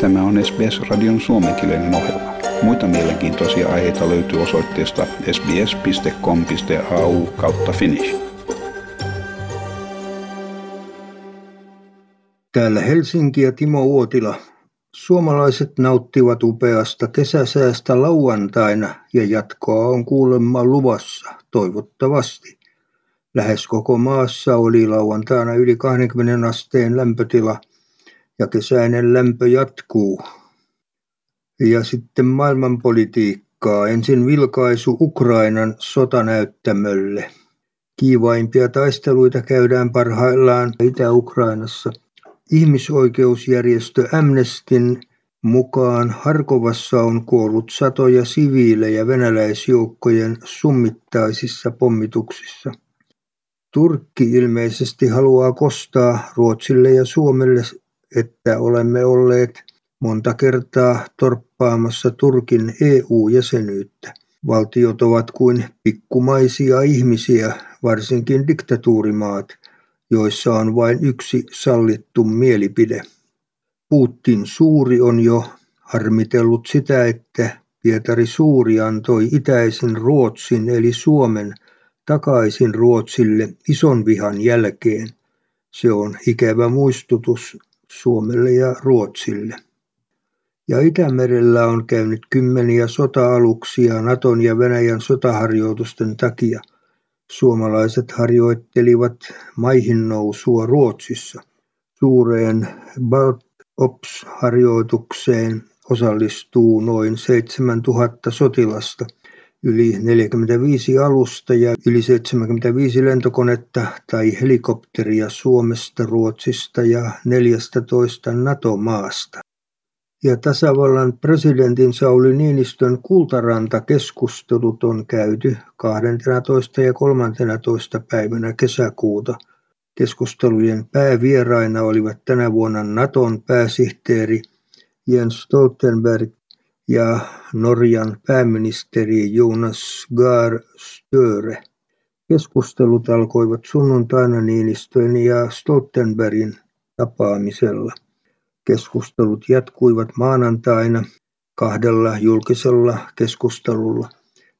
Tämä on SBS-radion suomenkielinen ohjelma. Muita mielenkiintoisia aiheita löytyy osoitteesta sbs.com.au kautta finnish. Täällä Helsinki ja Timo Uotila. Suomalaiset nauttivat upeasta kesäsäästä lauantaina ja jatkoa on kuulemma luvassa, toivottavasti. Lähes koko maassa oli lauantaina yli 20 asteen lämpötila – ja kesäinen lämpö jatkuu. Ja sitten maailmanpolitiikkaa. Ensin vilkaisu Ukrainan sotanäyttämölle. Kiivaimpia taisteluita käydään parhaillaan Itä-Ukrainassa. Ihmisoikeusjärjestö Amnestin mukaan Harkovassa on kuollut satoja siviilejä venäläisjoukkojen summittaisissa pommituksissa. Turkki ilmeisesti haluaa kostaa Ruotsille ja Suomelle että olemme olleet monta kertaa torppaamassa Turkin EU-jäsenyyttä. Valtiot ovat kuin pikkumaisia ihmisiä, varsinkin diktatuurimaat, joissa on vain yksi sallittu mielipide. Putin suuri on jo harmitellut sitä, että Pietari Suuri antoi itäisen Ruotsin eli Suomen takaisin Ruotsille ison vihan jälkeen. Se on ikävä muistutus Suomelle ja Ruotsille. Ja Itämerellä on käynyt kymmeniä sota-aluksia Naton ja Venäjän sotaharjoitusten takia. Suomalaiset harjoittelivat maihin nousua Ruotsissa. Suureen Balt Ops-harjoitukseen osallistuu noin 7000 sotilasta – yli 45 alusta ja yli 75 lentokonetta tai helikopteria Suomesta, Ruotsista ja 14 NATO-maasta. Ja tasavallan presidentin Sauli Niinistön kultaranta-keskustelut on käyty 12. ja 13. päivänä kesäkuuta. Keskustelujen päävieraina olivat tänä vuonna Naton pääsihteeri Jens Stoltenberg ja Norjan pääministeri Jonas Gahr Støre. Keskustelut alkoivat sunnuntaina Niinistön ja Stoltenbergin tapaamisella. Keskustelut jatkuivat maanantaina kahdella julkisella keskustelulla.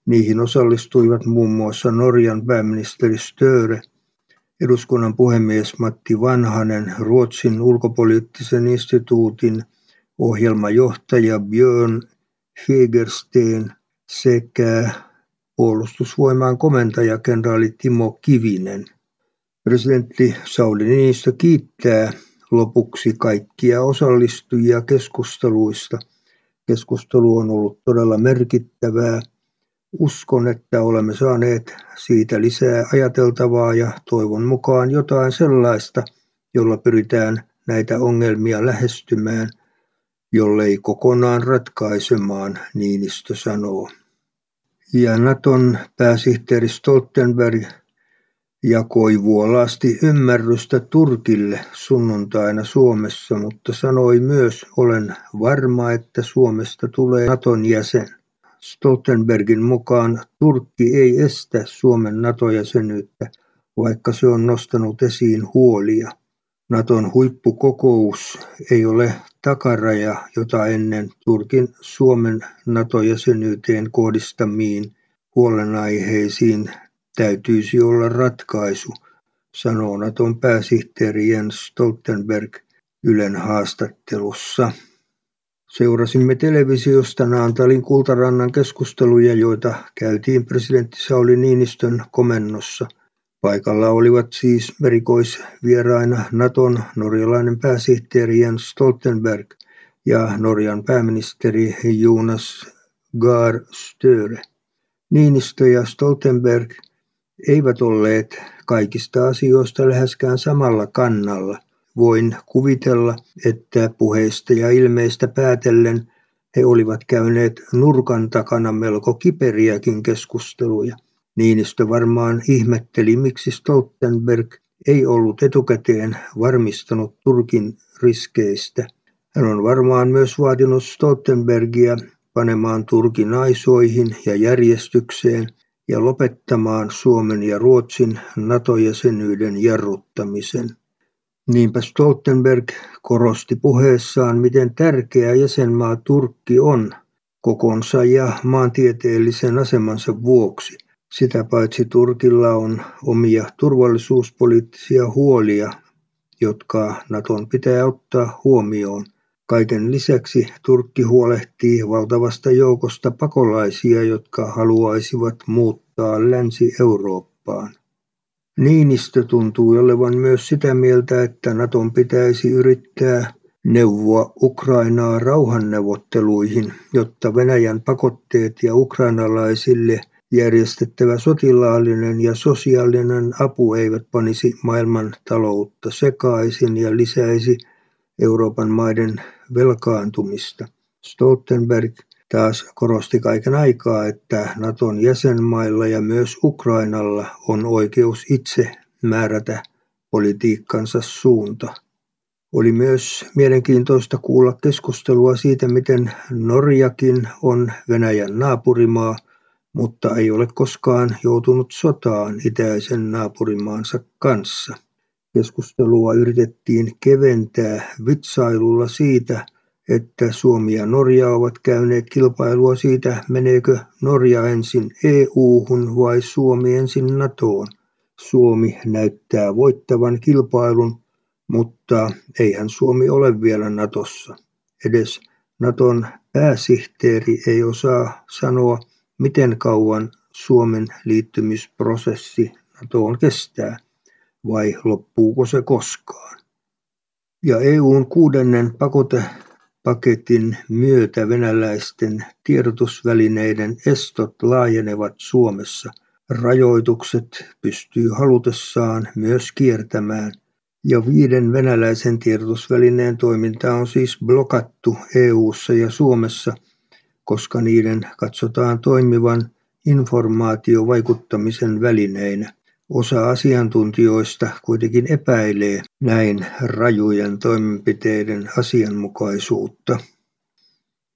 Niihin osallistuivat muun muassa Norjan pääministeri Støre, eduskunnan puhemies Matti Vanhanen, Ruotsin ulkopoliittisen instituutin ohjelmajohtaja Björn Fägersten sekä puolustusvoimain komentaja kenraali Timo Kivinen. Presidentti Sauli Niinistö kiittää lopuksi kaikkia osallistujia keskusteluista. Keskustelu on ollut todella merkittävää. Uskon, että olemme saaneet siitä lisää ajateltavaa ja toivon mukaan jotain sellaista, jolla pyritään näitä ongelmia lähestymään jollei kokonaan ratkaisemaan, Niinistö sanoo. Ja Naton pääsihteeri Stoltenberg jakoi vuolaasti ymmärrystä Turkille sunnuntaina Suomessa, mutta sanoi myös, olen varma, että Suomesta tulee Naton jäsen. Stoltenbergin mukaan Turkki ei estä Suomen NATO-jäsenyyttä, vaikka se on nostanut esiin huolia. Naton huippukokous ei ole takaraja, jota ennen Turkin Suomen NATO-jäsenyyteen kohdistamiin huolenaiheisiin täytyisi olla ratkaisu, sanoo Naton pääsihteeri Jens Stoltenberg Ylen haastattelussa. Seurasimme televisiosta Naantalin Kultarannan keskusteluja, joita käytiin presidentti Sauli Niinistön komennossa – Paikalla olivat siis erikoisvieraina Naton norjalainen pääsihteeri Jens Stoltenberg ja Norjan pääministeri Jonas Gahr Støre. Niinistö ja Stoltenberg eivät olleet kaikista asioista läheskään samalla kannalla. Voin kuvitella, että puheista ja ilmeistä päätellen he olivat käyneet nurkan takana melko kiperiäkin keskusteluja. Niinistö varmaan ihmetteli, miksi Stoltenberg ei ollut etukäteen varmistanut Turkin riskeistä. Hän on varmaan myös vaatinut Stoltenbergia panemaan Turkin aisoihin ja järjestykseen ja lopettamaan Suomen ja Ruotsin NATO-jäsenyyden jarruttamisen. Niinpä Stoltenberg korosti puheessaan, miten tärkeä jäsenmaa Turkki on kokonsa ja maantieteellisen asemansa vuoksi. Sitä paitsi Turkilla on omia turvallisuuspoliittisia huolia, jotka Naton pitää ottaa huomioon. Kaiken lisäksi Turkki huolehtii valtavasta joukosta pakolaisia, jotka haluaisivat muuttaa Länsi-Eurooppaan. Niinistö tuntui olevan myös sitä mieltä, että Naton pitäisi yrittää neuvoa Ukrainaa rauhanneuvotteluihin, jotta Venäjän pakotteet ja ukrainalaisille järjestettävä sotilaallinen ja sosiaalinen apu eivät panisi maailman taloutta sekaisin ja lisäisi Euroopan maiden velkaantumista. Stoltenberg taas korosti kaiken aikaa, että Naton jäsenmailla ja myös Ukrainalla on oikeus itse määrätä politiikkansa suunta. Oli myös mielenkiintoista kuulla keskustelua siitä, miten Norjakin on Venäjän naapurimaa, mutta ei ole koskaan joutunut sotaan itäisen naapurimaansa kanssa. Keskustelua yritettiin keventää vitsailulla siitä, että Suomi ja Norja ovat käyneet kilpailua siitä, meneekö Norja ensin EU-hun vai Suomi ensin NATOon. Suomi näyttää voittavan kilpailun, mutta eihän Suomi ole vielä Natossa. Edes Naton pääsihteeri ei osaa sanoa, miten kauan Suomen liittymisprosessi NATOon kestää, vai loppuuko se koskaan. Ja EUn kuudennen pakote paketin myötä venäläisten tiedotusvälineiden estot laajenevat Suomessa. Rajoitukset pystyy halutessaan myös kiertämään ja viiden venäläisen tiedotusvälineen toiminta on siis blokattu EU:ssa ja Suomessa, koska niiden katsotaan toimivan informaatiovaikuttamisen välineinä. Osa asiantuntijoista kuitenkin epäilee näin rajujen toimenpiteiden asianmukaisuutta.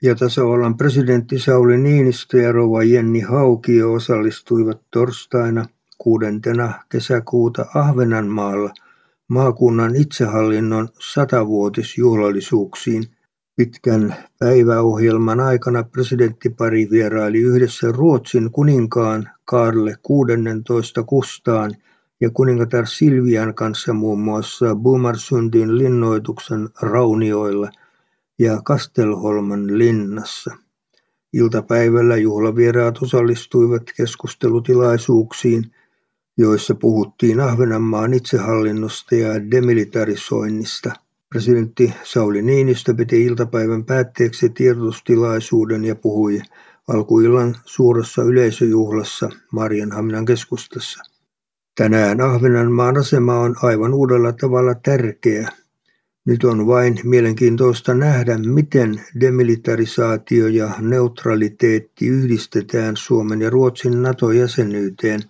Ja tasavallan presidentti Sauli Niinistö ja rouva Jenni Haukio osallistuivat torstaina 6. kesäkuuta Ahvenanmaalla maakunnan itsehallinnon satavuotisjuhlallisuuksiin. Pitkän päiväohjelman aikana presidenttipari vieraili yhdessä Ruotsin kuninkaan Kaarle 16 Kustaan ja kuningatar Silvian kanssa muun muassa Bumarsundin linnoituksen raunioilla ja Kastelholman linnassa. Iltapäivällä juhlavieraat osallistuivat keskustelutilaisuuksiin, joissa puhuttiin Ahvenanmaan itsehallinnosta ja demilitarisoinnista. Presidentti Sauli Niinistö piti iltapäivän päätteeksi tiedotustilaisuuden ja puhui alkuillan suuressa yleisöjuhlassa Marjanhaminan keskustassa. Tänään Ahvenanmaan asema on aivan uudella tavalla tärkeä. Nyt on vain mielenkiintoista nähdä, miten demilitarisaatio ja neutraliteetti yhdistetään Suomen ja Ruotsin NATO-jäsenyyteen.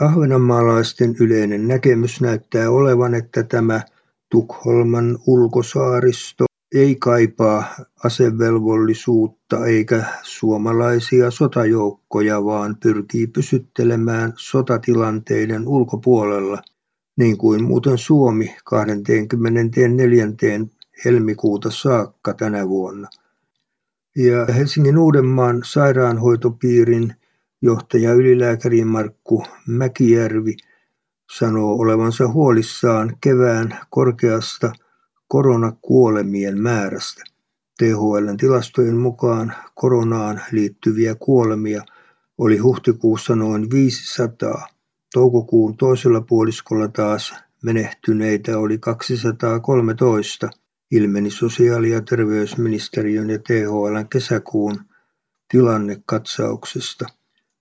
Ahvenanmaalaisten yleinen näkemys näyttää olevan, että tämä Tukholman ulkosaaristo ei kaipaa asevelvollisuutta eikä suomalaisia sotajoukkoja, vaan pyrkii pysyttelemään sotatilanteiden ulkopuolella, niin kuin muuten Suomi 24. helmikuuta saakka tänä vuonna. Ja Helsingin Uudenmaan sairaanhoitopiirin johtaja ylilääkäri Markku Mäkijärvi sanoo olevansa huolissaan kevään korkeasta koronakuolemien määrästä. THLn tilastojen mukaan koronaan liittyviä kuolemia oli huhtikuussa noin 500. Toukokuun toisella puoliskolla taas menehtyneitä oli 213, ilmeni sosiaali- ja terveysministeriön ja THLn kesäkuun tilannekatsauksesta.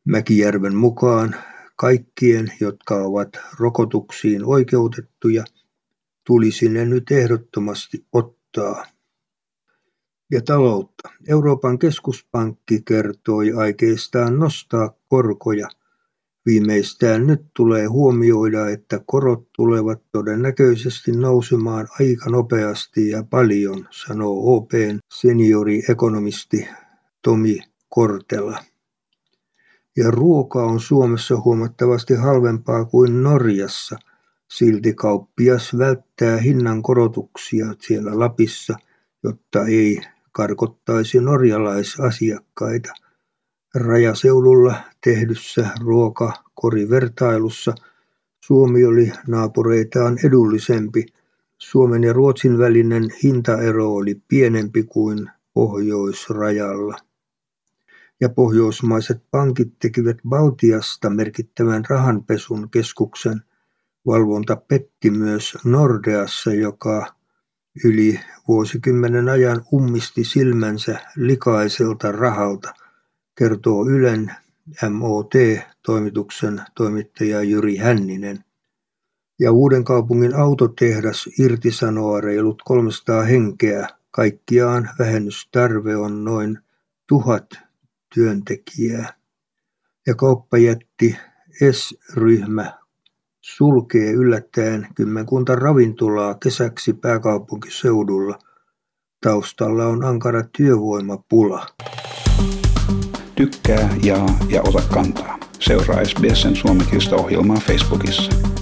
Mäkijärven mukaan kaikkien, jotka ovat rokotuksiin oikeutettuja, tulisi ne nyt ehdottomasti ottaa. Ja taloutta. Euroopan keskuspankki kertoi aikeistaan nostaa korkoja. Viimeistään nyt tulee huomioida, että korot tulevat todennäköisesti nousemaan aika nopeasti ja paljon, sanoo OPn senioriekonomisti Tomi Kortela. Ja ruoka on Suomessa huomattavasti halvempaa kuin Norjassa – Silti kauppias välttää hinnan korotuksia siellä Lapissa, jotta ei karkottaisi norjalaisasiakkaita. Rajaseudulla tehdyssä ruokakorivertailussa Suomi oli naapureitaan edullisempi. Suomen ja Ruotsin välinen hintaero oli pienempi kuin pohjoisrajalla. Ja pohjoismaiset pankit tekivät Baltiasta merkittävän rahanpesun keskuksen. Valvonta petti myös Nordeassa, joka yli vuosikymmenen ajan ummisti silmänsä likaiselta rahalta, kertoo Ylen MOT-toimituksen toimittaja Jyri Hänninen. Ja Uudenkaupungin autotehdas irtisanoo reilut 300 henkeä. Kaikkiaan vähennystarve on noin tuhat työntekijää. Ja kauppajätti S-ryhmä sulkee yllättäen kymmenkunta ravintolaa kesäksi pääkaupunkiseudulla. Taustalla on ankara työvoimapula. Tykkää, jaa ja ota kantaa. Seuraa SBSn suomenkielistä ohjelmaa Facebookissa.